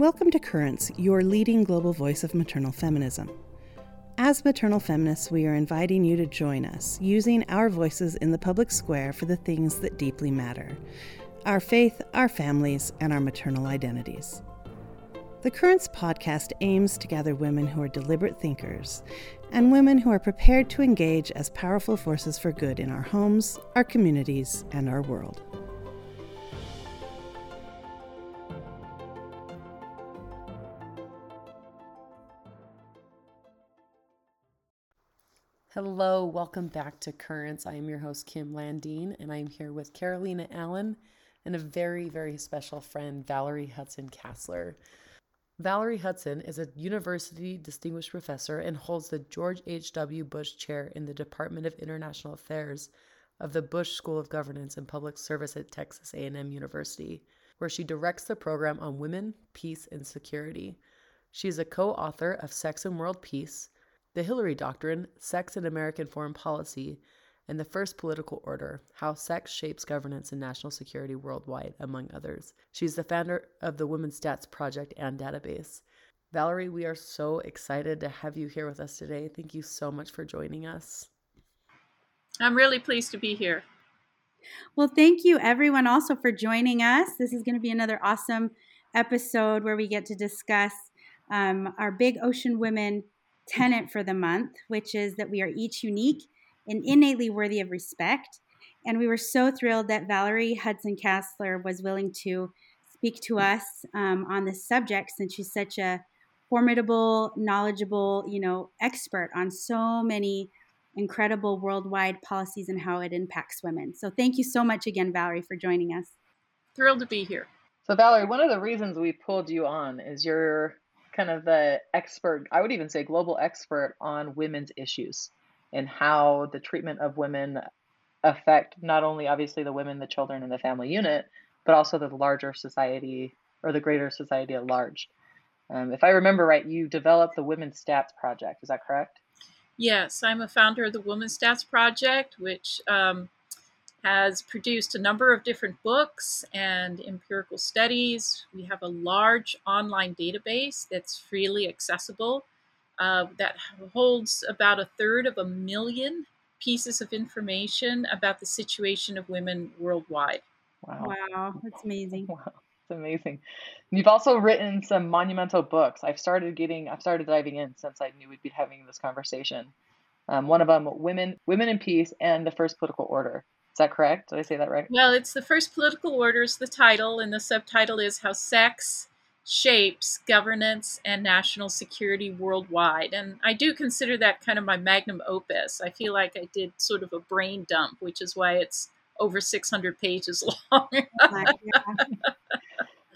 Welcome to Currents, your leading global voice of maternal feminism. As maternal feminists, we are inviting you to join us, using our voices in the public square for the things that deeply matter our faith, our families, and our maternal identities. The Currents podcast aims to gather women who are deliberate thinkers and women who are prepared to engage as powerful forces for good in our homes, our communities, and our world. Hello, welcome back to Currents. I am your host, Kim Landine, and I am here with Carolina Allen and a very, very special friend, Valerie Hudson Cassler. Valerie Hudson is a university distinguished professor and holds the George H.W. Bush Chair in the Department of International Affairs of the Bush School of Governance and Public Service at Texas A&M University, where she directs the program on women, peace, and security. She is a co-author of Sex and World Peace, the Hillary Doctrine, Sex and American Foreign Policy, and The First Political Order How Sex Shapes Governance and National Security Worldwide, among others. She's the founder of the Women's Stats Project and Database. Valerie, we are so excited to have you here with us today. Thank you so much for joining us. I'm really pleased to be here. Well, thank you everyone also for joining us. This is going to be another awesome episode where we get to discuss um, our Big Ocean Women tenet for the month, which is that we are each unique and innately worthy of respect. And we were so thrilled that Valerie Hudson Cassler was willing to speak to us um, on this subject since she's such a formidable, knowledgeable, you know, expert on so many incredible worldwide policies and how it impacts women. So thank you so much again, Valerie, for joining us. Thrilled to be here. So, Valerie, one of the reasons we pulled you on is you're kind of the expert, I would even say global expert on women's issues and how the treatment of women affect not only obviously the women, the children, and the family unit, but also the larger society or the greater society at large. Um, if I remember right, you developed the Women's Stats Project. Is that correct? Yes, I'm a founder of the Women's Stats Project, which um, has produced a number of different books and empirical studies. We have a large online database that's freely accessible uh, that holds about a third of a million pieces of information about the situation of women worldwide. Wow, wow that's amazing. Wow. It's amazing. You've also written some monumental books. I've started getting, I've started diving in since I knew we'd be having this conversation. Um, one of them, Women, Women in Peace, and the First Political Order that correct? Did I say that right? Well, it's the first political orders, the title, and the subtitle is How Sex Shapes Governance and National Security Worldwide. And I do consider that kind of my magnum opus. I feel like I did sort of a brain dump, which is why it's over 600 pages long.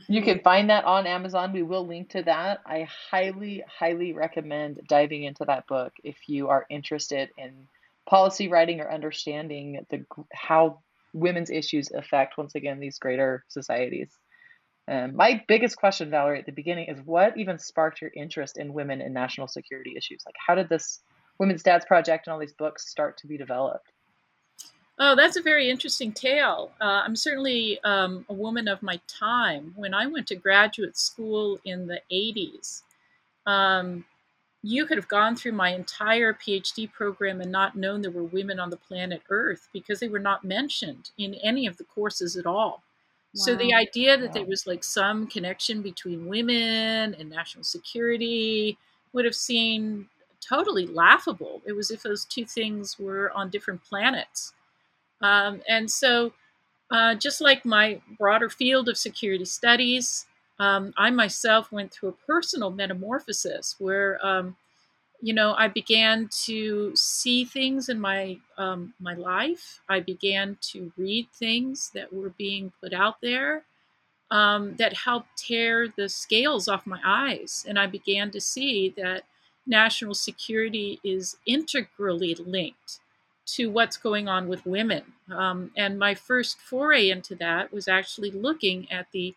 you can find that on Amazon. We will link to that. I highly, highly recommend diving into that book if you are interested in policy writing or understanding the how women's issues affect once again these greater societies. Um, my biggest question, Valerie, at the beginning is what even sparked your interest in women and national security issues? Like, how did this Women's Stats Project and all these books start to be developed? Oh, that's a very interesting tale. Uh, I'm certainly um, a woman of my time. When I went to graduate school in the 80s, um, you could have gone through my entire PhD program and not known there were women on the planet Earth because they were not mentioned in any of the courses at all. Wow. So the idea that wow. there was like some connection between women and national security would have seemed totally laughable. It was if those two things were on different planets. Um, and so, uh, just like my broader field of security studies, um, I myself went through a personal metamorphosis where, um, you know, I began to see things in my um, my life. I began to read things that were being put out there um, that helped tear the scales off my eyes, and I began to see that national security is integrally linked to what's going on with women. Um, and my first foray into that was actually looking at the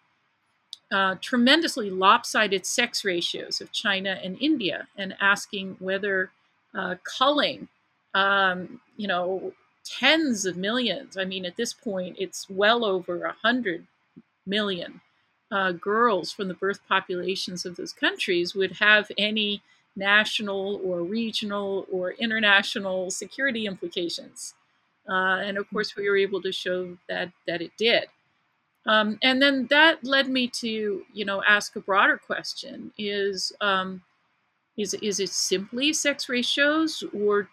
uh, tremendously lopsided sex ratios of China and India and asking whether uh, culling, um, you know, tens of millions, I mean, at this point, it's well over a hundred million uh, girls from the birth populations of those countries would have any national or regional or international security implications. Uh, and of course, we were able to show that that it did. Um, and then that led me to, you know, ask a broader question: Is um, is is it simply sex ratios, or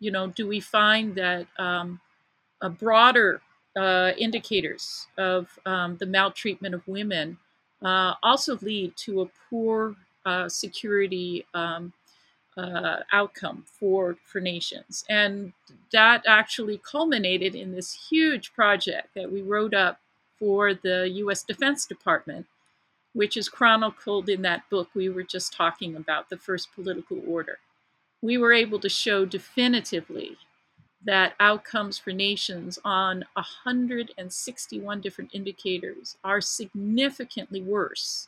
you know, do we find that um, a broader uh, indicators of um, the maltreatment of women uh, also lead to a poor uh, security um, uh, outcome for for nations, and that actually culminated in this huge project that we wrote up for the U.S. Defense Department, which is chronicled in that book we were just talking about, the first political order. We were able to show definitively that outcomes for nations on 161 different indicators are significantly worse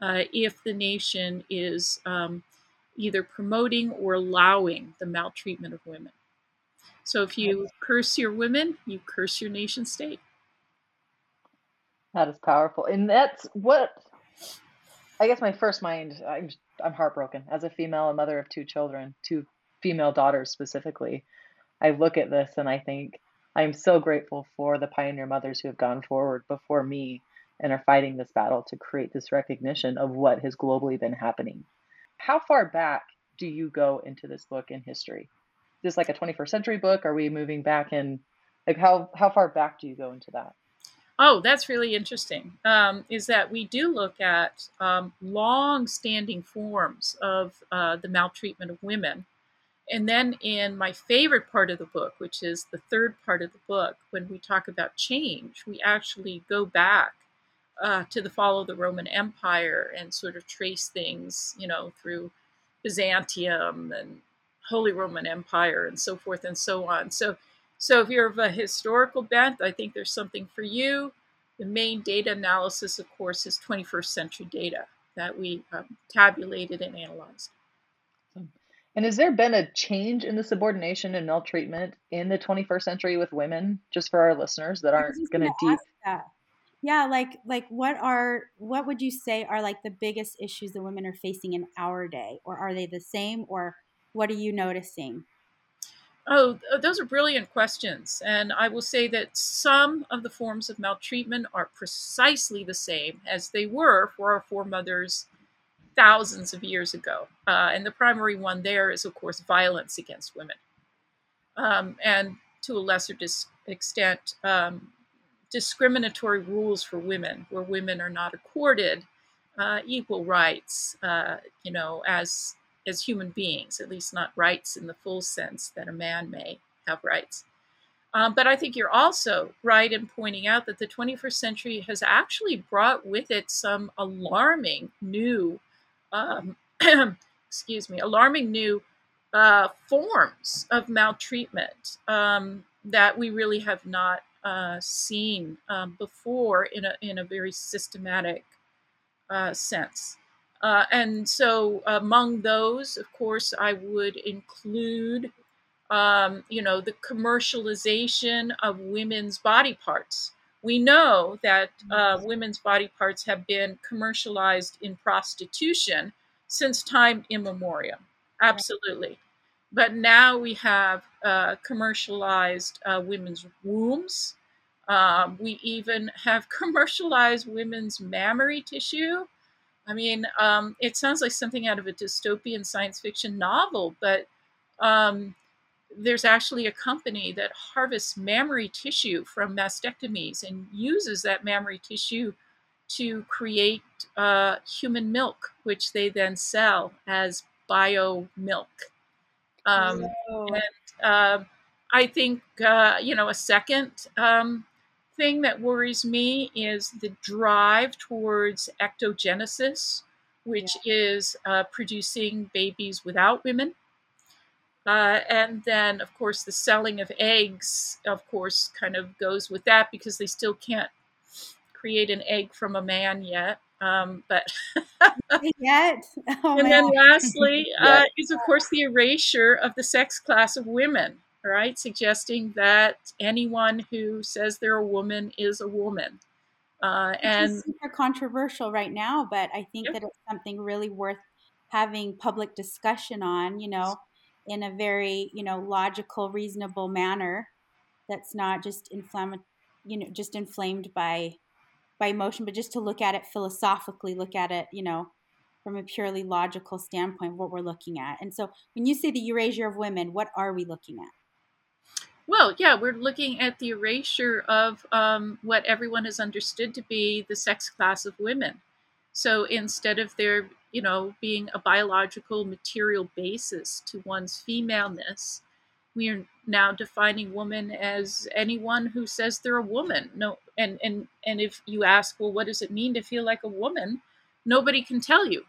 uh, if the nation is um, either promoting or allowing the maltreatment of women. So if you curse your women, you curse your nation state. That is powerful. And that's what I guess my first mind I'm I'm heartbroken as a female, a mother of two children, two female daughters specifically. I look at this and I think I'm so grateful for the pioneer mothers who have gone forward before me and are fighting this battle to create this recognition of what has globally been happening. How far back do you go into this book in history? Is this like a 21st century book? Are we moving back in like how how far back do you go into that? Oh, that's really interesting. Um, is that we do look at um, long-standing forms of uh, the maltreatment of women and then in my favorite part of the book, which is the third part of the book, when we talk about change, we actually go back uh, to the fall of the Roman Empire and sort of trace things, you know, through Byzantium and Holy Roman Empire and so forth and so on. So, so if you're of a historical bent, I think there's something for you. The main data analysis, of course, is 21st century data that we um, tabulated and analyzed. And has there been a change in the subordination and maltreatment in the 21st century with women, just for our listeners that aren't going to deep? That. Yeah, like like what are what would you say are like the biggest issues that women are facing in our day, or are they the same, or what are you noticing? Oh, those are brilliant questions. And I will say that some of the forms of maltreatment are precisely the same as they were for our foremothers thousands of years ago. Uh, and the primary one there is, of course, violence against women. Um, and to a lesser dis- extent, um, discriminatory rules for women, where women are not accorded uh, equal rights, uh, you know, as as human beings, at least not rights in the full sense that a man may have rights. Um, but I think you're also right in pointing out that the 21st century has actually brought with it some alarming new um, excuse me, alarming new uh, forms of maltreatment um, that we really have not uh, seen um, before in a, in a very systematic uh, sense. Uh, and so, among those, of course, I would include, um, you know, the commercialization of women's body parts we know that uh, women's body parts have been commercialized in prostitution since time immemorial. Absolutely. But now we have uh, commercialized uh, women's wombs. Um, we even have commercialized women's mammary tissue. I mean, um, it sounds like something out of a dystopian science fiction novel, but um, there's actually a company that harvests mammary tissue from mastectomies and uses that mammary tissue to create uh, human milk, which they then sell as bio milk. Um, and uh, I think, uh, you know, a second um, thing that worries me is the drive towards ectogenesis, which yeah. is uh, producing babies without women. Uh, and then, of course, the selling of eggs, of course, kind of goes with that because they still can't create an egg from a man yet. Um, but yet, oh, and man. then lastly uh, is of course the erasure of the sex class of women, right? Suggesting that anyone who says they're a woman is a woman. Uh, and super controversial right now, but I think that it's something really worth having public discussion on, you know, in a very, you know, logical, reasonable manner that's not just inflammatory, you know, just inflamed by by emotion, but just to look at it philosophically, look at it, you know, from a purely logical standpoint, what we're looking at. And so when you say the erasure of women, what are we looking at? Well, yeah, we're looking at the erasure of um, what everyone has understood to be the sex class of women. So instead of there, you know, being a biological material basis to one's femaleness, we are now defining woman as anyone who says they're a woman. No, and and and if you ask, well, what does it mean to feel like a woman? Nobody can tell you,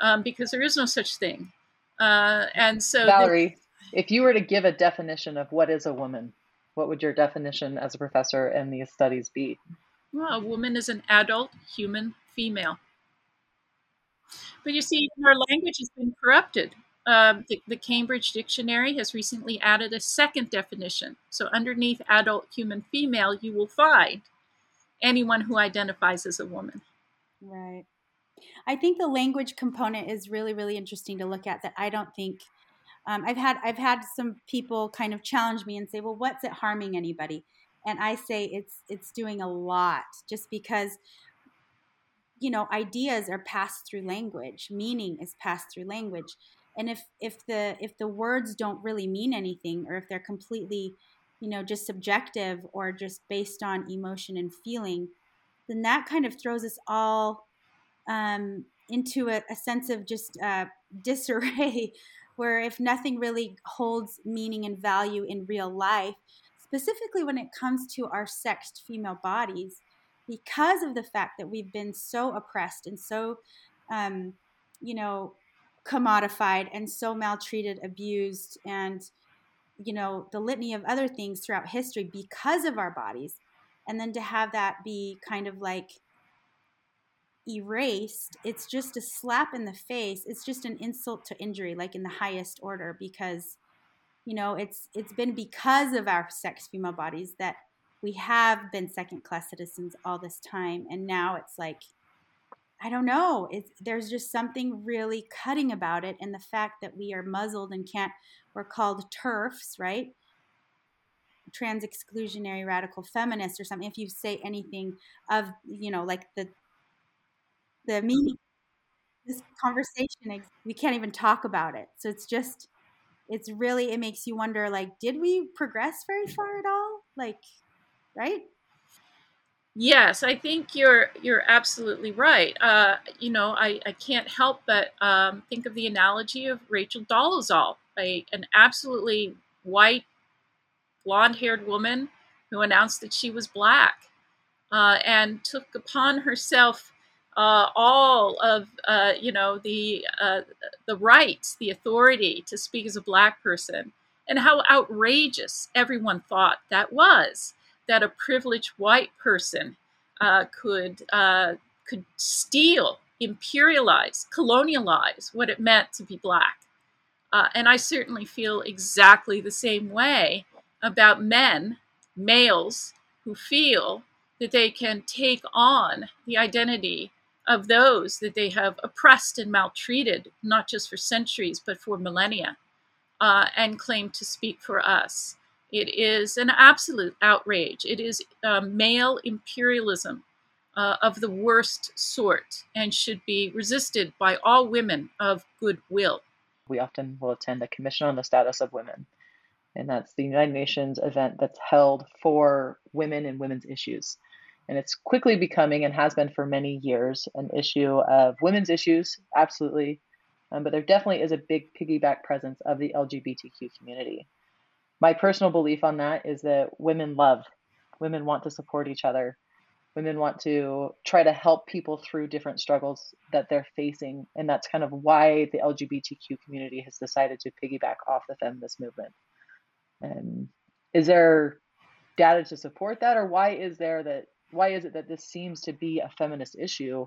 um, because there is no such thing. Uh, and so, Valerie, if you were to give a definition of what is a woman, what would your definition as a professor in these studies be? Well, a woman is an adult human female. But you see, our language has been corrupted. Uh, the, the, Cambridge Dictionary has recently added a second definition. So, underneath adult human female, you will find anyone who identifies as a woman. Right. I think the language component is really, really interesting to look at. That I don't think um, I've had. I've had some people kind of challenge me and say, "Well, what's it harming anybody?" And I say it's it's doing a lot, just because you know ideas are passed through language meaning is passed through language and if if the if the words don't really mean anything or if they're completely you know just subjective or just based on emotion and feeling then that kind of throws us all um, into a, a, sense of just uh, disarray where if nothing really holds meaning and value in real life specifically when it comes to our sexed female bodies because of the fact that we've been so oppressed and so, um, you know, commodified and so maltreated, abused, and, you know, the litany of other things throughout history because of our bodies. And then to have that be kind of like erased, it's just a slap in the face. It's just an insult to injury, like in the highest order, because you know it's it's been because of our sex female bodies that we have been second class citizens all this time and now it's like i don't know it's, there's just something really cutting about it and the fact that we are muzzled and can't we're called TERFs, right trans exclusionary radical feminists or something if you say anything of you know like the the meaning this conversation we can't even talk about it so it's just it's really it makes you wonder like did we progress very far at all like right? Yes, I think you're you're absolutely right. Uh, you know, I, I can't help but um, think of the analogy of Rachel Dolezal, a, an absolutely white, blonde-haired woman who announced that she was black uh, and took upon herself uh, all of uh, you know the uh, the rights, the authority to speak as a black person, and how outrageous everyone thought that was that a privileged white person uh, could uh, could steal, imperialize, colonialize what it meant to be black. Uh, and I certainly feel exactly the same way about men, males, who feel that they can take on the identity of those that they have oppressed and maltreated, not just for centuries, but for millennia, uh, and claim to speak for us. It is an absolute outrage. It is uh, male imperialism uh, of the worst sort and should be resisted by all women of goodwill. We often will attend the Commission on the Status of Women, and that's the United Nations event that's held for women and women's issues. And it's quickly becoming, and has been for many years, an issue of women's issues, absolutely. Um, but there definitely is a big piggyback presence of the LGBTQ community my personal belief on that is that women love, women want to support each other. Women want to try to help people through different struggles that they're facing. And that's kind of why the LGBTQ community has decided to piggyback off the feminist movement. And is there data to support that, or why is there that why is it that this seems to be a feminist issue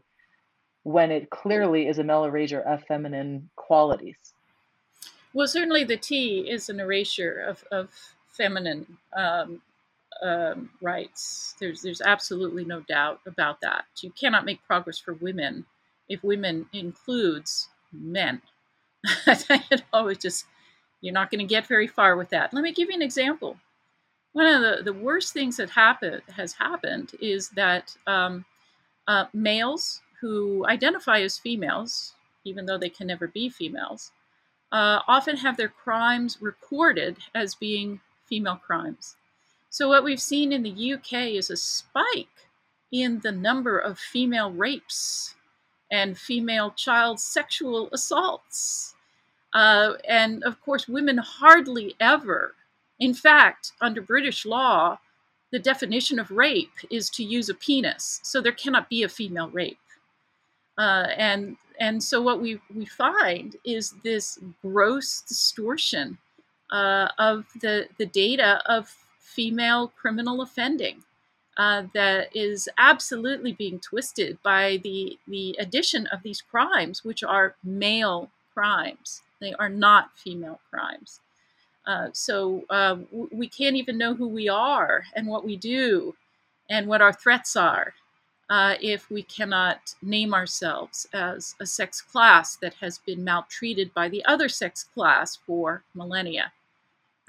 when it clearly is a male erasure of feminine qualities? Well, certainly the T is an erasure of, of feminine um, um, rights. There's there's absolutely no doubt about that. You cannot make progress for women if women includes men. you know, it's just you're not going to get very far with that. Let me give you an example. One of the, the worst things that happened has happened is that um, uh, males who identify as females, even though they can never be females, uh, often have their crimes recorded as being female crimes. So, what we've seen in the UK is a spike in the number of female rapes and female child sexual assaults. Uh, and of course, women hardly ever, in fact, under British law, the definition of rape is to use a penis. So there cannot be a female rape. Uh, and and so what we, we find is this gross distortion uh, of the, the data of female criminal offending uh, that is absolutely being twisted by the, the addition of these crimes, which are male crimes. They are not female crimes. Uh, so uh, w- we can't even know who we are and what we do and what our threats are uh, if we cannot name ourselves as a sex class that has been maltreated by the other sex class for millennia.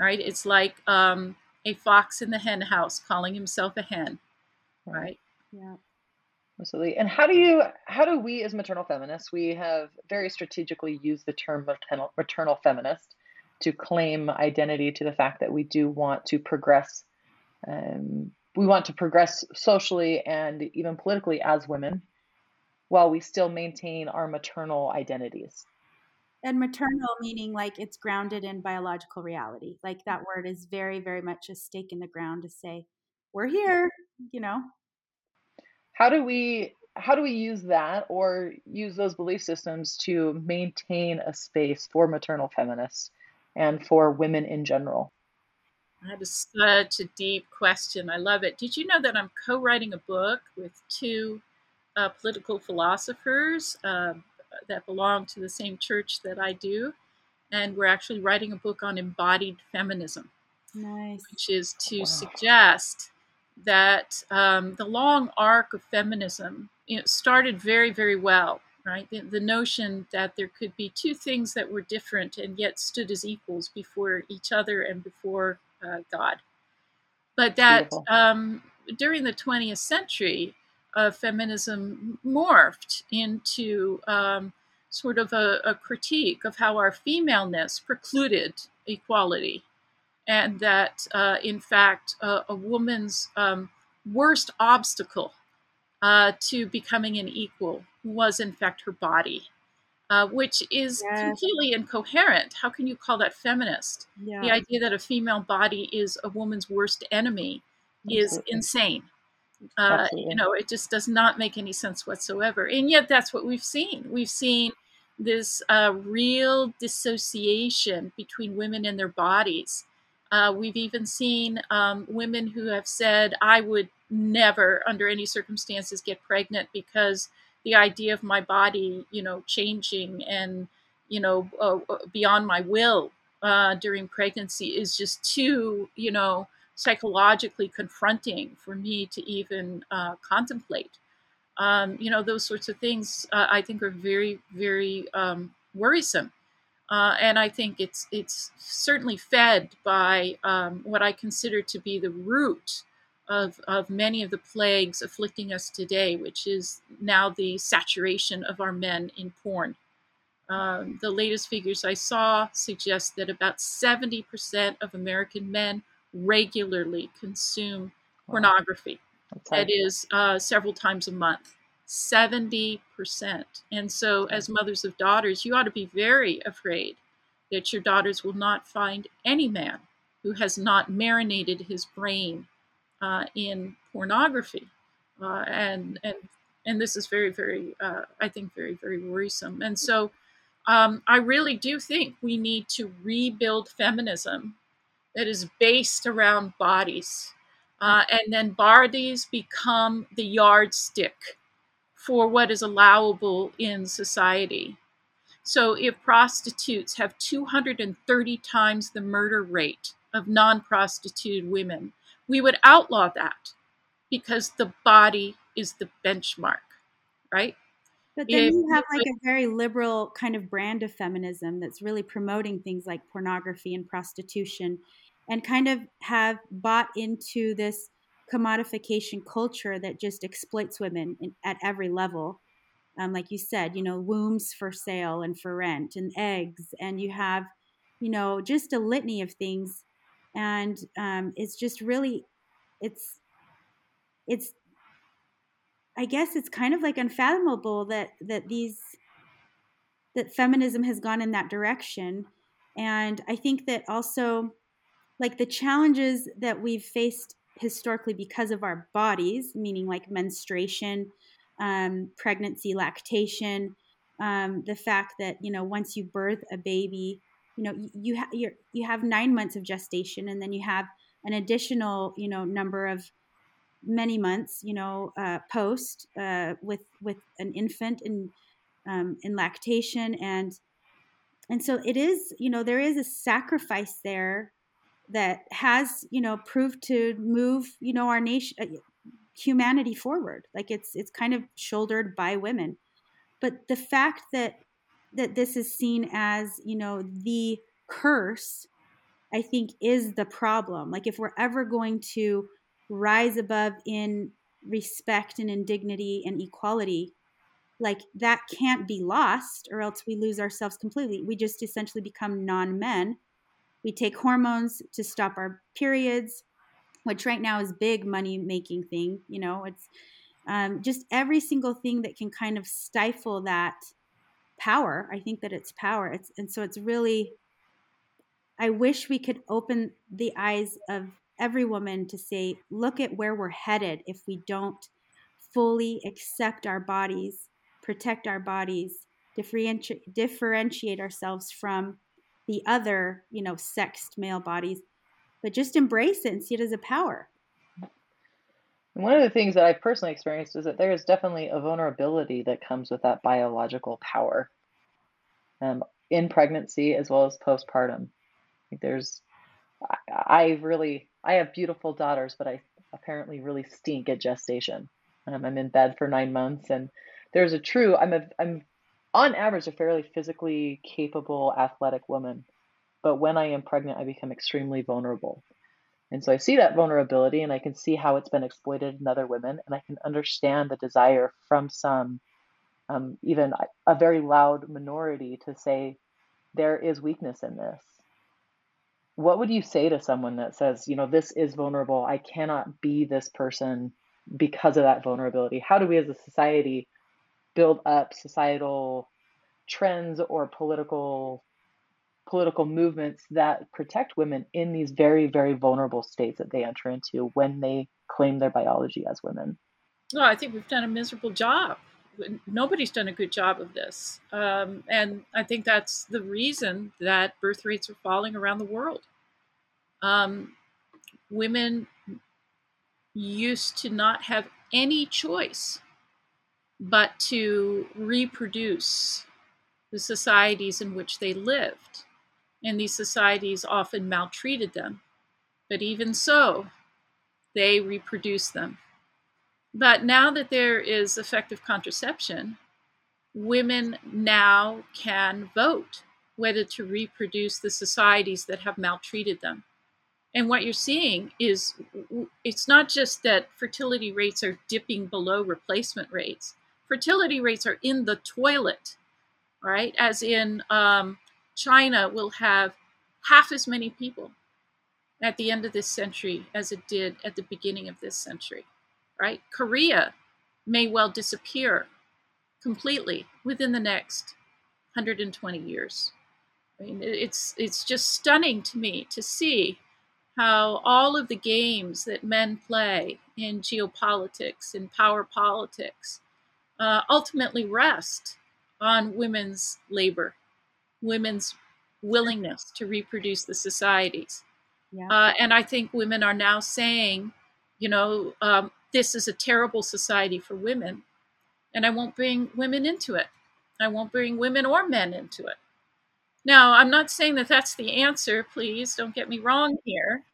Right? It's like um, a fox in the hen house calling himself a hen. Right? Yeah. Absolutely. And how do you, how do we as maternal feminists, we have very strategically used the term maternal, maternal feminist to claim identity to the fact that we do want to progress um, we want to progress socially and even politically as women while we still maintain our maternal identities. And maternal meaning like it's grounded in biological reality. Like that word is very, very much a stake in the ground to say, we're here, you know. How do we how do we use that or use those belief systems to maintain a space for maternal feminists and for women in general? That is such a deep question. I love it. Did you know that I'm co writing a book with two uh, political philosophers uh, that belong to the same church that I do? And we're actually writing a book on embodied feminism. Nice. Which is to wow. suggest that um, the long arc of feminism you know, started very, very well right? The, the, notion that there could be two things that were different and yet stood as equals before each other and before uh, God. But that um, during the 20th century, uh, feminism morphed into um, sort of a, a, critique of how our femaleness precluded equality, and that uh, in fact, a woman's um, worst obstacle uh, to becoming an equal was in fact her body uh, which is yes. completely incoherent. How can you call that feminist? Yeah. The idea that a female body is a woman's worst enemy Absolutely. is insane. Uh, you know, it just does not make any sense whatsoever. And yet, that's what we've seen. We've seen this uh, real dissociation between women and their bodies. Uh, we've even seen um, women who have said, I would never, under any circumstances, get pregnant because the idea of my body, you know, changing and, you know, uh, uh, beyond my will uh, during pregnancy is just too, you know, psychologically confronting for me to even uh, contemplate. Um, you know, those sorts of things uh, I think are very, very um, worrisome. Uh, and I think it's it's certainly fed by um, what I consider to be the root of, of many of the plagues afflicting us today, which is now the saturation of our men in porn. Um, the latest figures I saw suggest that about 70% of American men regularly consume wow. pornography. That is uh, several times a month. 70%. And so, as mothers of daughters, you ought to be very afraid that your daughters will not find any man who has not marinated his brain uh, in pornography, uh, and and and this is very very uh, I think very very worrisome. And so um, I really do think we need to rebuild feminism that is based around bodies, uh, and then bodies become the yardstick for what is allowable in society. So if prostitutes have 230 times the murder rate of non prostituted women, we would outlaw that because the body is the benchmark, right? But then you have like a very liberal kind of brand of feminism that's really promoting things like pornography and prostitution and kind of have bought into this commodification culture that just exploits women in, at every level. Um, like you said, you know, wombs for sale and for rent and eggs, and you have, you know, just a litany of things. And um, it's just really, it's, it's I guess it's kind of like unfathomable that that these that feminism has gone in that direction. And I think that also like the challenges that we've faced historically because of our bodies, meaning like menstruation, um, pregnancy, lactation, um, the fact that you know once you birth a baby, you know you you, you have nine months of gestation, and then you have an additional you know number of many months, you know, uh, post uh, with with an infant in um, in lactation, and and so it is, you know, there is a sacrifice there that has, you know, proved to move, you know, our nation, uh, humanity forward. Like it's it's kind of shouldered by women, but the fact that that this is seen as, you know, the curse, I think, is the problem. Like if we're ever going to rise above in respect and in dignity and equality like that can't be lost or else we lose ourselves completely. We just essentially become non-men. We take hormones to stop our periods which right now is big money making thing you know? It's um, just every single thing that can kind of stifle that power i think that it's power it's and so it's really i wish we could open the eyes of every woman to say, look at where we're headed if we don't fully accept our bodies, protect our bodies, differentiate, differentiate ourselves from the other, you know, sexed male bodies, but just embrace it and see it as a power. One of the things that I've personally experienced is that there is definitely a vulnerability that comes with that biological power um, in pregnancy as well as postpartum. There's, I, I really I have beautiful daughters, but I apparently really stink at gestation. Um, I'm in bed for nine months, and there's a true. I'm a I'm on average a fairly physically capable, athletic woman, but when I am pregnant, I become extremely vulnerable. And so I see that vulnerability, and I can see how it's been exploited in other women, and I can understand the desire from some, um, even a very loud minority, to say there is weakness in this what would you say to someone that says, you know, this is vulnerable. I cannot be this person because of that vulnerability? How do we as a society build up societal trends or political political movements that protect women in these very very vulnerable states that they enter into when they claim their biology as women? No, I think we've done a miserable job. Nobody's done a good job of this. Um, and I think that's the reason that birth rates are falling around the world um, women used to not have any choice but to reproduce the societies in which they lived. And these societies often maltreated them. But even so, they reproduced them. But now that there is effective contraception, women now can vote whether to reproduce the societies that have maltreated them. And what you're seeing is it's not just that fertility rates are dipping below replacement rates. Fertility rates are in the toilet, right? As in, um, China will have half as many people at the end of this century as it did at the beginning of this century, right? Korea may well disappear completely within the next 120 years. I mean, it's it's just stunning to me to see how all of the games that men play in geopolitics and power politics uh, ultimately rest on women's labor, women's willingness to reproduce the societies. Yeah. Uh, and I think women are now saying, you know, um, this is a terrible society for women, and I won't bring women into it. I won't bring women or men into it. Now, I'm not saying that that's the answer, please don't get me wrong here.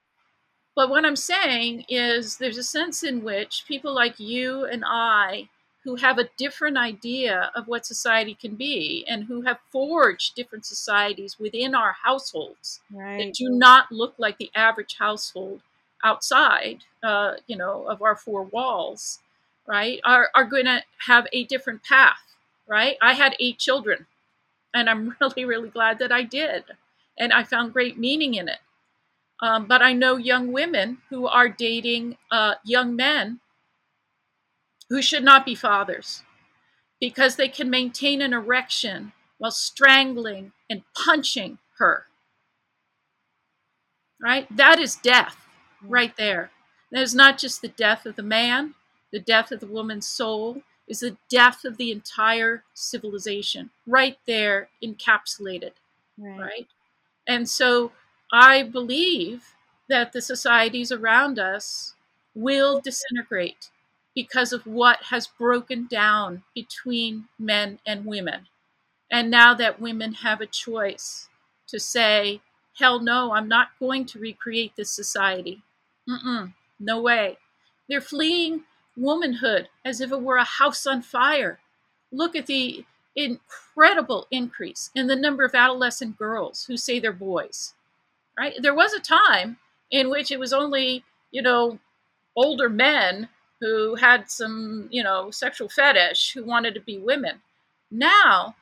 but what I'm saying is there's a sense in which people like you and I, who have a different idea of what society can be and who have forged different societies within our households right. that do not look like the average household outside, uh, you know, of our four walls, right, are, are going to have a different path, right? I had eight children, and I'm really, really glad that I did. And I found great meaning in it. Um, but I know young women who are dating uh, young men who should not be fathers because they can maintain an erection while strangling and punching her. Right? That is death mm. right there. That is not just the death of the man, the death of the woman's soul, is the death of the entire civilization right there encapsulated. Right. right? And so I believe that the societies around us will disintegrate because of what has broken down between men and women. And now that women have a choice to say, hell no, I'm not going to recreate this society. Mm-mm, no way. They're fleeing womanhood as if it were a house on fire. Look at the incredible increase in the number of adolescent girls who say they're boys right? There was a time in which it was only, you know, older men who had some, you know, sexual fetish who wanted to be women. Now,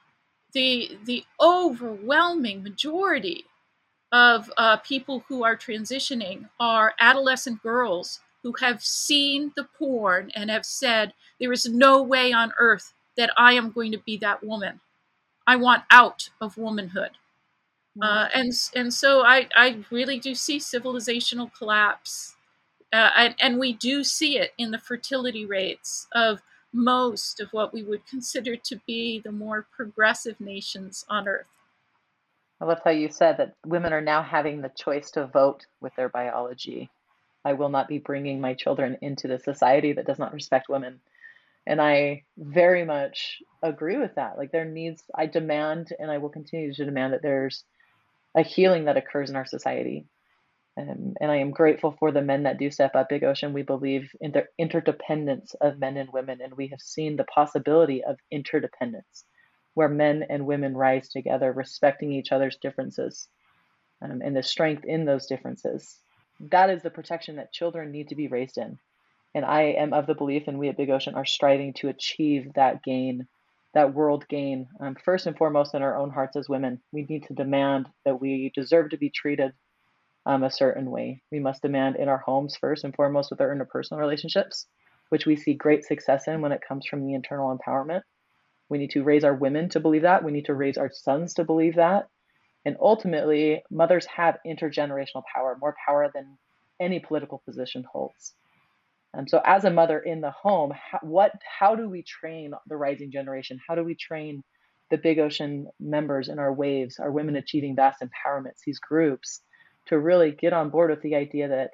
the the overwhelming majority of uh, people who are transitioning are adolescent girls who have seen the porn and have said, There is no way on earth that I am going to be that woman. I want out of womanhood. Uh, and and so I, I really do see civilizational collapse, uh, and, and we do see it in the fertility rates of most of what we would consider to be the more progressive nations on Earth. I love how you said that women are now having the choice to vote with their biology. I will not be bringing my children into the society that does not respect women. And I very much agree with that. Like, there needs, I demand, and I will continue to demand that there's a healing that occurs in our society. Um, and I am grateful for the men that do step up. Big Ocean, we believe in the interdependence of men and women, and we have seen the possibility of interdependence, where men and women rise together, respecting each other's differences um, and the strength in those differences. That is the protection that children need to be raised in. And I am of the belief, and we at Big Ocean are striving to achieve that gain that world gain. Um, first and foremost, in our own hearts as women, we need to demand that we deserve to be treated um, a certain way. We must demand in our homes, first and foremost, with our interpersonal relationships, which we see great success in when it comes from the internal empowerment. We need to raise our women to believe that. We need to raise our sons to believe that. And ultimately, mothers have intergenerational power, more power than any political position holds. Um, so as a mother in the home, how, what how do we train the rising generation? How do we train the big ocean members in our waves, our women achieving vast empowerments, these groups, to really get on board with the idea that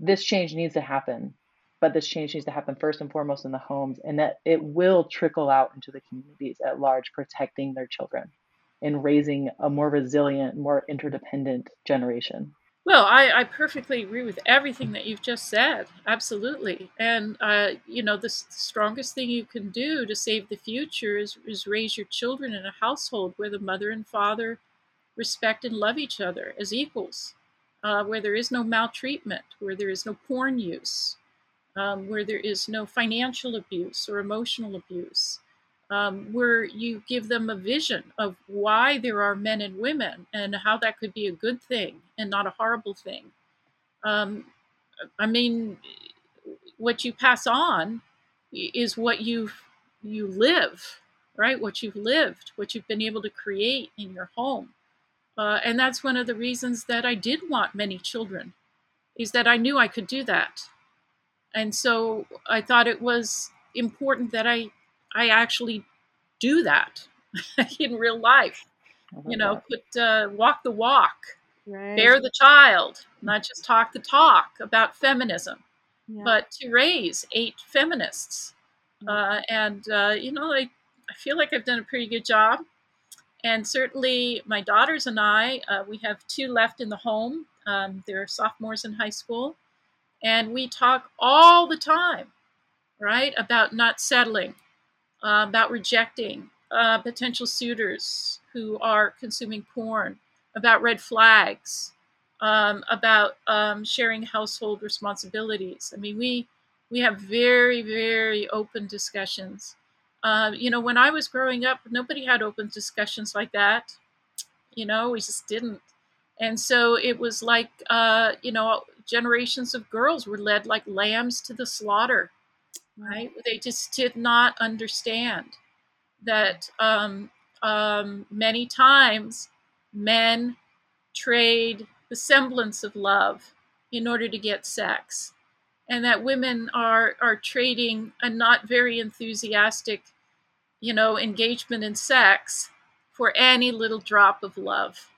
this change needs to happen, but this change needs to happen first and foremost in the homes, and that it will trickle out into the communities at large, protecting their children and raising a more resilient, more interdependent generation. Well, I, I perfectly agree with everything that you've just said. Absolutely. And, uh, you know, the, the strongest thing you can do to save the future is, is raise your children in a household where the mother and father respect and love each other as equals, uh, where there is no maltreatment, where there is no porn use, um, where there is no financial abuse or emotional abuse um, where you give them a vision of why there are men and women and how that could be a good thing and not a horrible thing. Um, I mean, what you pass on is what you you live, right? What you've lived, what you've been able to create in your home, uh, and that's one of the reasons that I did want many children, is that I knew I could do that, and so I thought it was important that I I actually do that in real life. You know, put uh, walk the walk, right. bear the child, not just talk the talk about feminism, yeah. but to raise eight feminists. Uh, and uh, you know, I I feel like I've done a pretty good job. And certainly, my daughters and I, uh, we have two left in the home. Um, they're sophomores in high school. And we talk all the time, right, about not settling, uh, about rejecting uh, potential suitors who are consuming porn, about red flags, um, about um, sharing household responsibilities. I mean, we we have very very open discussions. Uh, you know, when I was growing up, nobody had open discussions like that. You know, we just didn't. And so it was like, uh, you know, generations of girls were led like lambs to the slaughter, right? They just did not understand that um, um, many times men trade the semblance of love in order to get sex, and that women are are trading a not very enthusiastic, you know, engagement in sex for any little drop of love.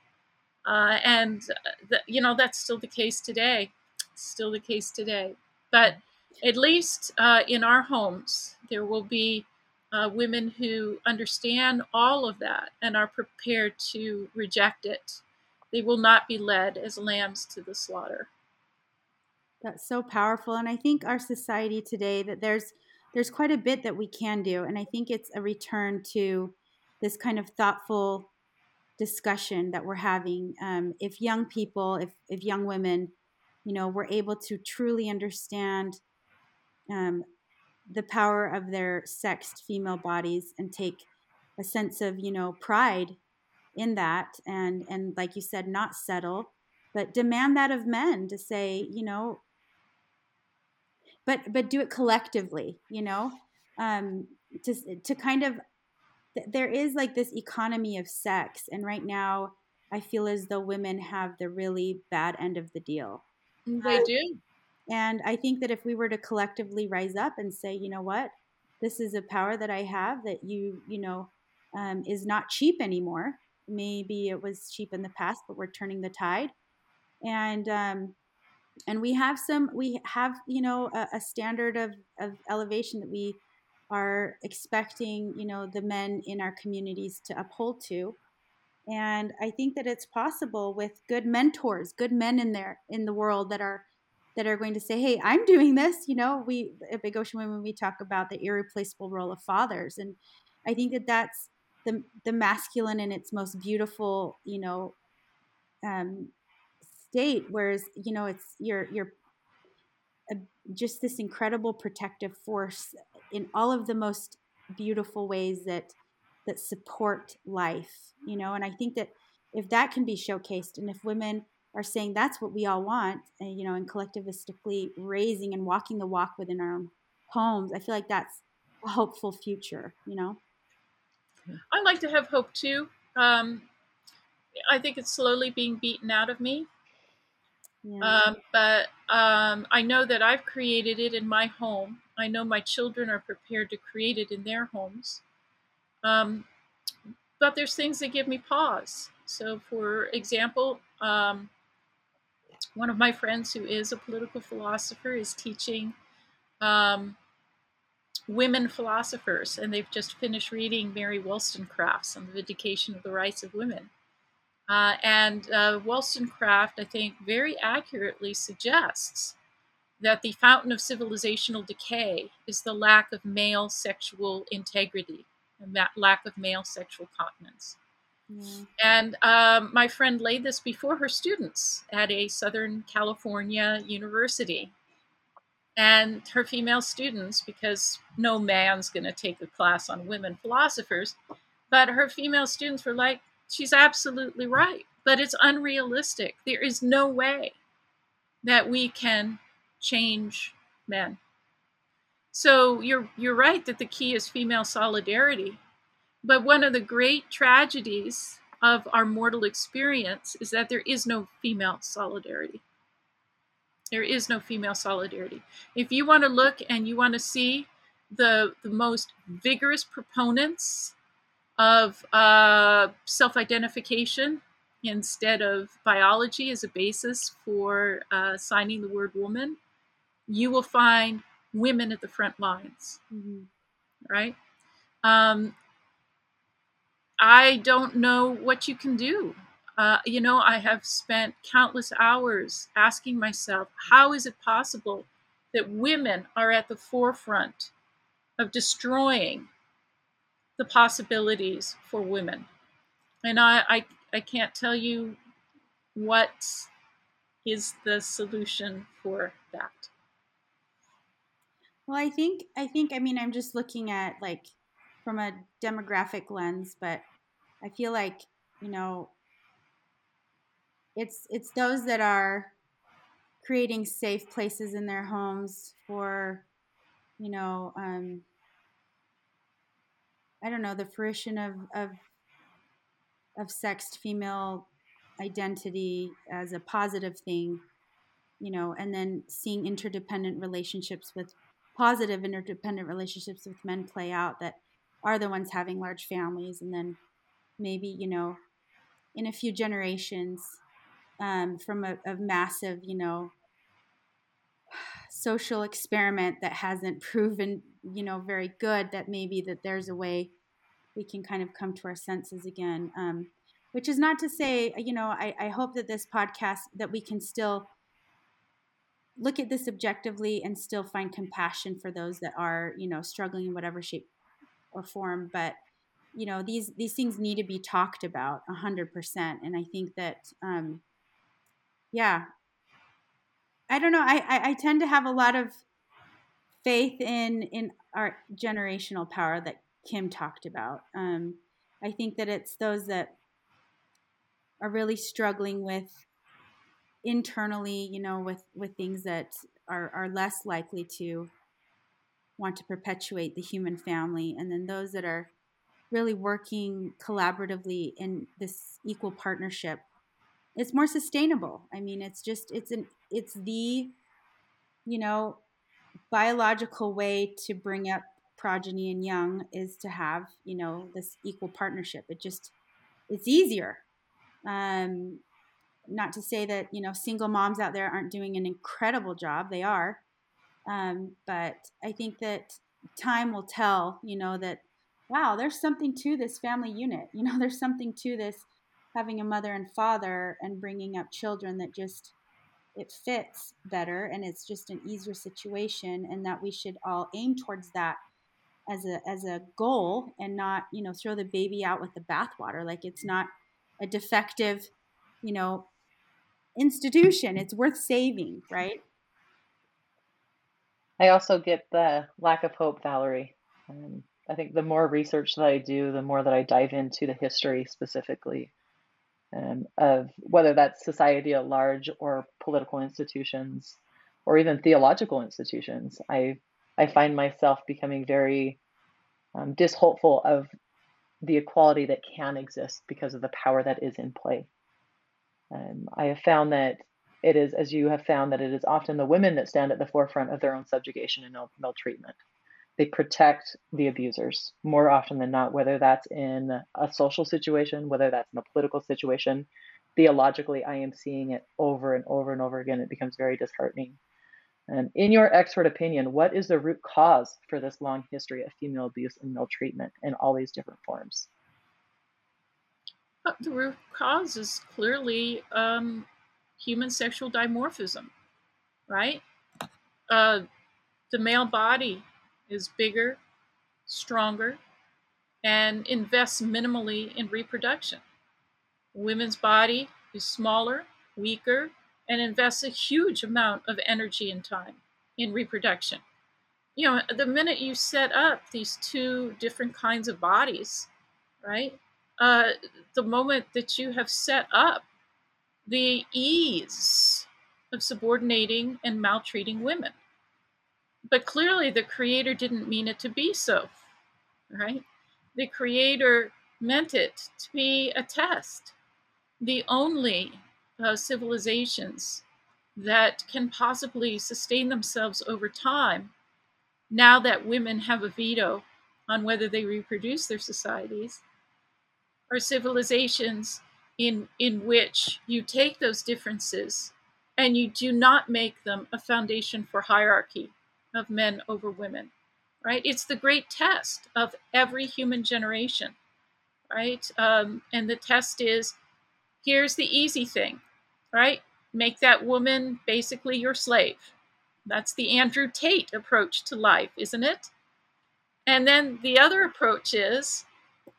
Uh, and the, you know that's still the case today, still the case today. But at least uh, in our homes, there will be uh, women who understand all of that and are prepared to reject it. They will not be led as lambs to the slaughter. That's so powerful, and I think our society today that there's there's quite a bit that we can do, and I think it's a return to this kind of thoughtful discussion that we're having. Um, if young people, if if young women, you know, were able to truly understand um, the power of their sexed female bodies and take a sense of you know pride in that and and like you said not settle but demand that of men to say you know but but do it collectively you know um to to kind of there is like this economy of sex and right now i feel as though women have the really bad end of the deal they um, do and I think that if we were to collectively rise up and say, you know what, this is a power that I have that you, you know, um, is not cheap anymore. Maybe it was cheap in the past, but we're turning the tide. And um, and we have some, we have, you know, a, a standard of, of elevation that we are expecting, you know, the men in our communities to uphold to. And I think that it's possible with good mentors, good men in there in the world that are that are going to say, "Hey, I'm doing this." You know, we at Big Ocean Women we talk about the irreplaceable role of fathers, and I think that that's the the masculine in its most beautiful, you know, um, state. Whereas, you know, it's you're you're a, just this incredible protective force in all of the most beautiful ways that that support life. You know, and I think that if that can be showcased, and if women are saying that's what we all want, uh, you know, and collectivistically raising and walking the walk within our homes. I feel like that's a hopeful future, you know. I like to have hope too. Um, I think it's slowly being beaten out of me. Um, but um, I know that I've created it in my home. I know my children are prepared to create it in their homes. Um, but there's things that give me pause. So, for example, um, one of my friends who is a political philosopher is teaching um, women philosophers, and they've just finished reading Mary Wollstonecraft's on the vindication of the rights of women. Uh, and uh, Wollstonecraft, I think, very accurately suggests that the fountain of civilizational decay is the lack of male sexual integrity and that lack of male sexual continence. And um, my friend laid this before her students at a Southern California university. And her female students, because no man's going to take a class on women philosophers, but her female students were like, she's absolutely right, but it's unrealistic. There is no way that we can change men. So you're you're right that the key is female solidarity, but one of the great tragedies of our mortal experience is that there is no female solidarity. There is no female solidarity. If you want to look and you want to see the, the most vigorous proponents of uh, self identification instead of biology as a basis for uh, signing the word woman, you will find women at the front lines. Mm-hmm. Right? Um, I don't know what you can do. Uh, you know, I have spent countless hours asking myself, how is it possible that women are at the forefront of destroying the possibilities for women? And I, I, I can't tell you what is the solution for that. Well, I think I think I mean I'm just looking at like from a demographic lens, but I feel like, you know, it's it's those that are creating safe places in their homes for, you know, um, I don't know, the fruition of of of sexed female identity as a positive thing, you know, and then seeing interdependent relationships with positive interdependent relationships with men play out that are the ones having large families and then maybe you know in a few generations um, from a, a massive you know social experiment that hasn't proven you know very good that maybe that there's a way we can kind of come to our senses again um, which is not to say you know I, I hope that this podcast that we can still look at this objectively and still find compassion for those that are you know struggling in whatever shape or form. But you know these these things need to be talked about 100% and i think that um yeah i don't know I, I i tend to have a lot of faith in in our generational power that kim talked about. Um i think that it's those that are really struggling with internally you know with with things that are are less likely to want to perpetuate the human family. And then those that are really working collaboratively in this equal partnership it's more sustainable. I mean it's just it's an it's the you know biological way to bring up progeny and young is to have you know this equal partnership. It just it's easier. Um not to say that you know single moms out there aren't doing an incredible job. They are. Um, but i think that time will tell you know that wow, there's something to this family unit. You know, there's something to this having a mother and father and bringing up children that just it fits better and it's just an easier situation and that we should all aim towards that as a as a goal and not you know throw the baby out with the bathwater. Like it's not a defective you know institution. It's worth saving right? I also get the lack of hope valerie. Um, I think the more research that I do, the more that I dive into the history specifically um, of whether that's society at large or political institutions or even theological institutions. I I find myself becoming very um, dishopeful of the equality that can exist because of the power that is in play. Um, I have found that it is, as you have found, that it is often the women that stand at the forefront of their own subjugation and maltreatment they protect the abusers more often than not, whether that's in a social situation, whether that's in a political situation. Theologically, I am seeing it over and over and over again. It becomes very disheartening. And in your expert opinion, what is the root cause for this long history of female abuse and maltreatment in all these different forms? Uh, the root cause is clearly um, human sexual dimorphism, right? Uh, the male body is bigger, stronger, and invests minimally in reproduction. women's body is smaller, weaker, and invests a huge amount of energy and time in reproduction. You know, the minute you set up these two different kinds of bodies, right? Uh, the moment that you have set up the ease of subordinating and maltreating women but clearly, the creator didn't mean it to be so, right? The creator meant it to be a test. The only uh, civilizations that can possibly sustain themselves over time, now that women have a veto on whether they reproduce their societies, are civilizations in, in which you take those differences and you do not make them a foundation for hierarchy of men over women, right? It's the great test of every human generation, right? Um, and the test is here's the easy thing, right? Make that woman basically your slave. That's the Andrew Tate approach to life, isn't it? And then the other approach is,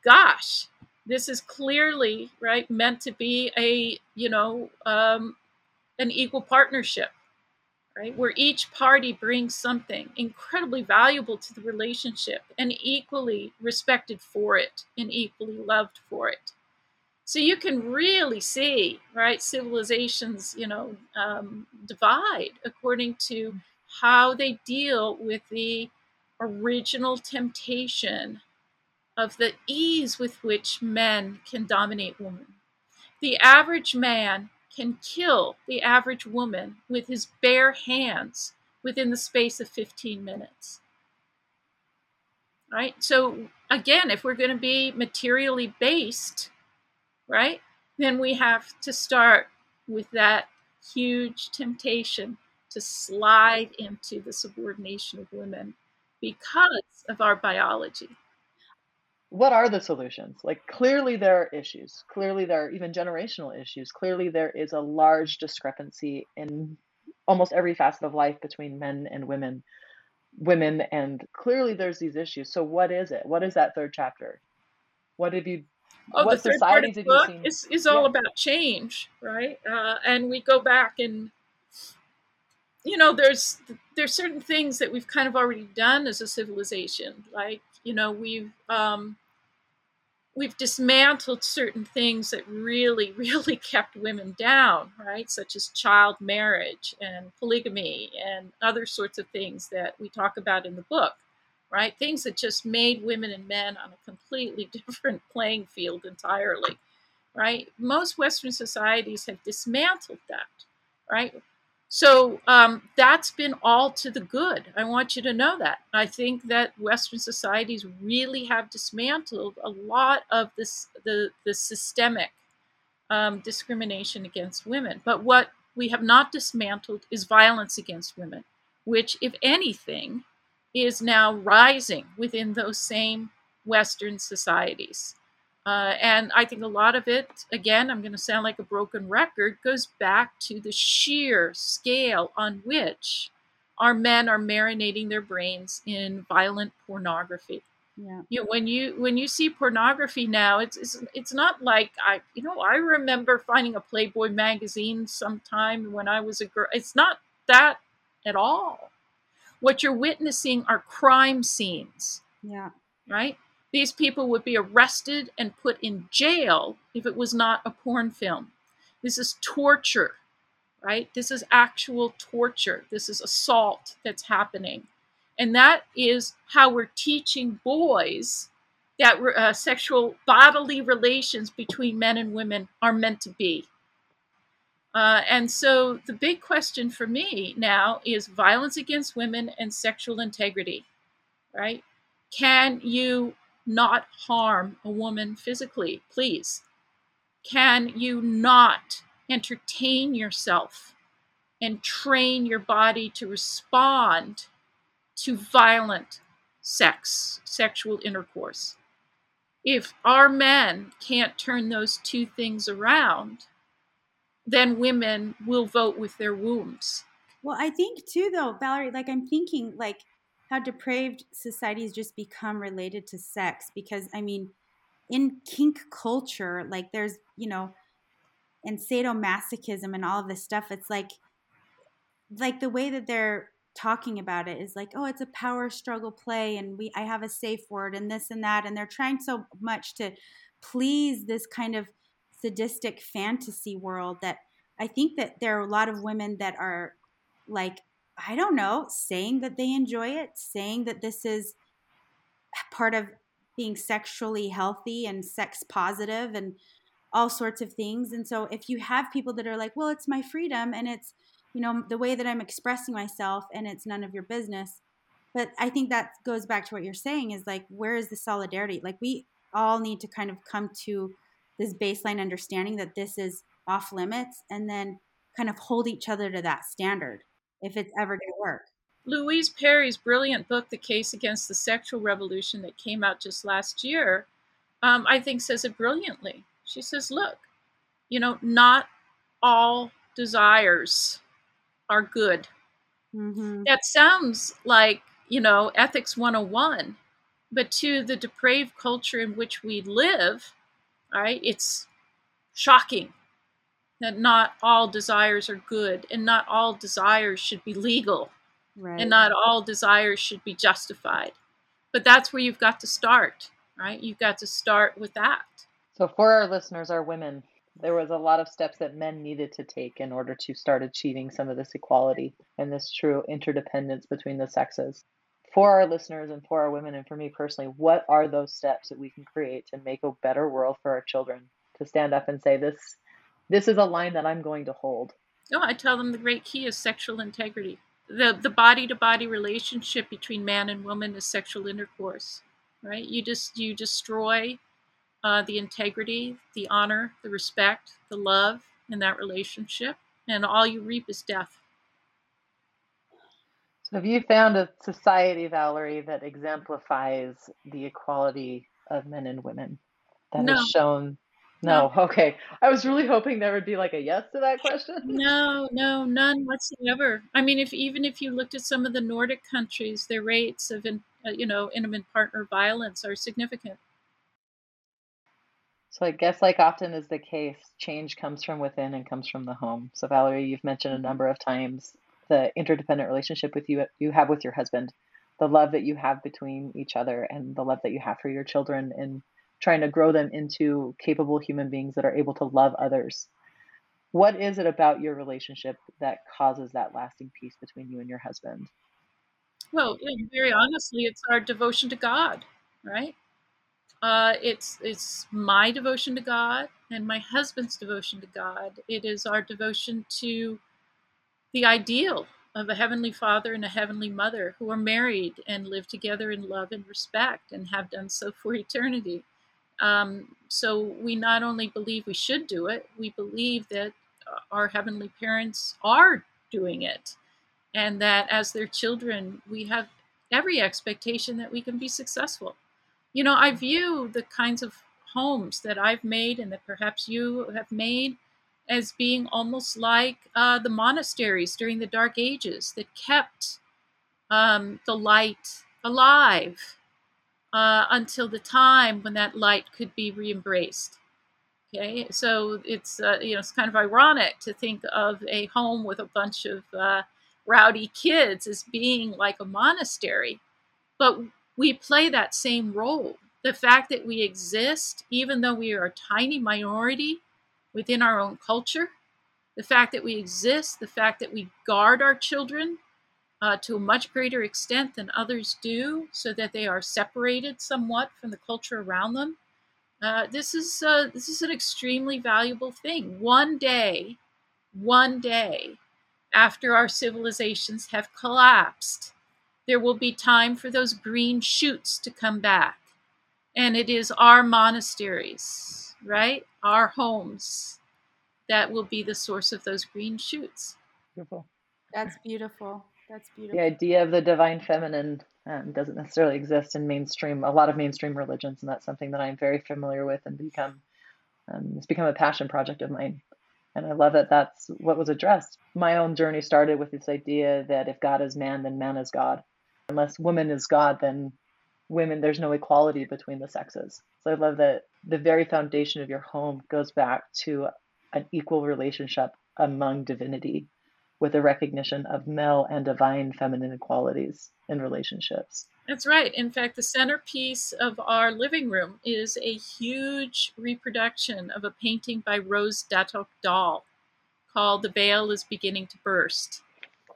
gosh, this is clearly right meant to be a you know um, an equal partnership, right? Where each party brings something incredibly valuable to the relationship and equally respected for it and equally loved for it. So you can really see, right, civilizations, you know, um, divide according to how they deal with the original temptation of the ease with which men can dominate women. The average man can kill the average woman with his bare hands within the space of 15 minutes. Right? So, again, if we're going to be materially based, right, then we have to start with that huge temptation to slide into the subordination of women because of our biology what are the solutions? Like, clearly there are issues. Clearly there are even generational issues. Clearly there is a large discrepancy in almost every facet of life between men and women. Women, and clearly there's these issues. So, what is it? What is that third chapter? What have you? Oh, what the third part of the book is, is all yeah. about change, right? Uh, and we go back and you know there's there's certain things that we've kind of already done as a civilization like you know we've um, we've dismantled certain things that really, really kept women down, right? Such as child marriage and polygamy and other sorts of things that we talk about in the book, right? Things that just made women and men on a completely different playing field entirely, right? Most Western societies have dismantled that, right? So um, that's been all to the good. I want you to know that. I think that Western societies really have dismantled a lot of this the the systemic um, discrimination against women. But what we have not dismantled is violence against women, which, if anything, is now rising within those same Western societies. Uh, and I think a lot of it, again, I'm going to sound like a broken record, goes back to the sheer scale on which our men are marinating their brains in violent pornography. Yeah. You know, when you when you see pornography now, it's, it's it's not like I you know I remember finding a Playboy magazine sometime when I was a girl. It's not that at all. What you're witnessing are crime scenes. Yeah. Right these people would be arrested and put in jail if it was not a porn film. This is torture, right? This is actual torture. This is assault that's happening. And that is how we're teaching boys that uh, sexual bodily relations between men and women are meant to be. Uh, and so the big question for me now is violence against women and sexual integrity, right? Can you not harm a woman physically, please? Can you not entertain yourself and train your body to respond to violent sex, sexual intercourse? If our men can't turn those two things around, then women will vote with their wombs. Well, I think too, though, Valerie, like I'm thinking, like how depraved societies just become related to sex because i mean in kink culture like there's you know and sadomasochism and all of this stuff it's like like the way that they're talking about it is like oh it's a power struggle play and we i have a safe word and this and that and they're trying so much to please this kind of sadistic fantasy world that i think that there are a lot of women that are like I don't know, saying that they enjoy it, saying that this is part of being sexually healthy and sex positive and all sorts of things. And so if you have people that are like, well, it's my freedom and it's, you know, the way that I'm expressing myself and it's none of your business. But I think that goes back to what you're saying is like, where is the solidarity? Like, we all need to kind of come to this baseline understanding that this is off limits and then kind of hold each other to that standard if it's ever going to work. Louise Perry's brilliant book, The Case Against the Sexual Revolution, that came out just last year, um, I think says it brilliantly. She says, look, you know, not all desires are good. Mm-hmm. That sounds like, you know, ethics 101, but to the depraved culture in which we live, right, it's shocking that not all desires are good and not all desires should be legal right. and not all desires should be justified. But that's where you've got to start, right? You've got to start with that. So, for our listeners, our women, there was a lot of steps that men needed to take in order to start achieving some of this equality and this true interdependence between the sexes. For our listeners and for our women, and for me personally, what are those steps that we can create to make a better world for our children? To stand up and say, this this is a line that I'm going to hold. No, oh, I tell them the great key is sexual integrity. The the body to body relationship between man and woman is sexual intercourse, right? You just you destroy uh, the integrity, the honor, the respect, the love in that relationship, and all you reap is death. So, have you found a society, Valerie, that exemplifies the equality of men and women that no. has shown no, okay. I was really hoping there would be like a yes to that question. No, no, none whatsoever. I mean, if even if you looked at some of the Nordic countries, their rates of, in, uh, you know, intimate partner violence are significant. So I guess, like often is the case, change comes from within and comes from the home. So Valerie, you've mentioned a mm-hmm. number of times the interdependent relationship with you you have with your husband, the love that you have between each other, and the love that you have for your children, and trying to grow them into capable human beings that are able to love others. What is it about your relationship that causes that lasting peace between you and your husband? Well, very honestly, it's our devotion to God, right? Uh, it's it's my devotion to God and my husband's devotion to God. It is our devotion to the ideal of a heavenly father and a heavenly mother who are married and live together in love and respect and have done so for eternity. Um, so we not only believe we should do it, we believe that uh, our heavenly parents are doing it, and that as their children, we have every expectation that we can be successful. You know, I view the kinds of homes that I've made and that perhaps you have made as being almost like uh, the monasteries during the Dark Ages that kept um, the light alive uh, until the time when that light could be re-embraced. Okay, so it's uh, you know it's kind of ironic to think of a home with a bunch of uh, rowdy kids as being like a monastery, but we play that same role. The fact that we exist, even though we are a tiny minority within our own culture, the fact that we exist, the fact that we guard our children, uh, to a much greater extent than others do, so that they are separated somewhat from the culture around them. Uh, this is uh, this is an extremely valuable thing. One day, one day, after our civilizations have collapsed, there will be time for those green shoots to come back, and it is our monasteries, right, our homes, that will be the source of those green shoots. Beautiful. That's beautiful. That's beautiful. The idea of the divine feminine um, doesn't necessarily exist in mainstream, a lot of mainstream religions, and that's something that I'm very familiar with and become, um, it's become a passion project of mine. And I love that that's what was addressed. My own journey started with this idea that if God is man, then man is God. Unless woman is God, then women, there's no equality between the sexes. So I love that the very foundation of your home goes back to an equal relationship among divinity with a recognition of male and divine feminine qualities in relationships. That's right. In fact, the centerpiece of our living room is a huge reproduction of a painting by Rose Datoc Dall called The Veil is Beginning to Burst,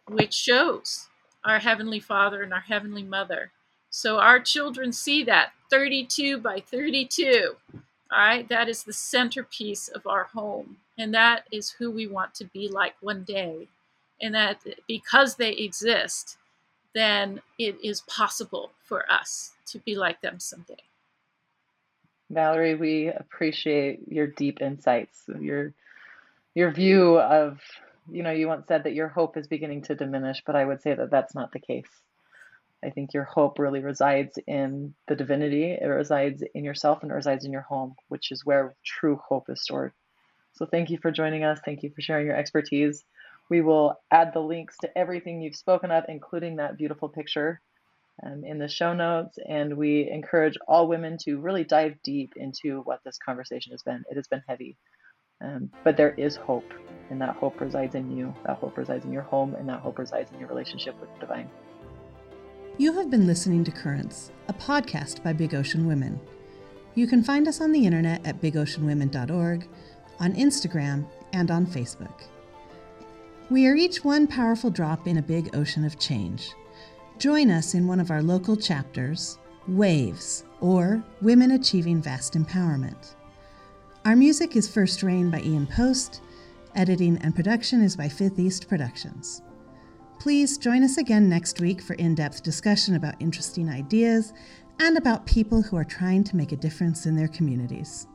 which shows our Heavenly Father and our Heavenly Mother. So our children see that 32 by 32. All right, that is the centerpiece of our home. And that is who we want to be like one day and that because they exist, then it is possible for us to be like them someday. Valerie, we appreciate your deep insights, your your view of, you know, you once said that your hope is beginning to diminish, but I would say that that's not the case. I think your hope really resides in the divinity, it resides in yourself, and it resides in your home, which is where true hope is stored. So thank you for joining us. Thank you for sharing your expertise. We will add the links to everything you've spoken of, including that beautiful picture um, in the show notes. And we encourage all women to really dive deep into what this conversation has been. It has been heavy, um, but there is hope, and that hope resides in you. That hope resides in your home, and that hope resides in your relationship with the divine. You have been listening to Currents, a podcast by Big Ocean Women. You can find us on the internet at bigoceanwomen.org, on Instagram, and on Facebook. We are each one powerful drop in a big ocean of change. Join us in one of our local chapters, Waves, or Women Achieving Vast Empowerment. Our music is First Rain by Ian Post. Editing and production is by Fifth East Productions. Please join us again next week for in depth discussion about interesting ideas and about people who are trying to make a difference in their communities.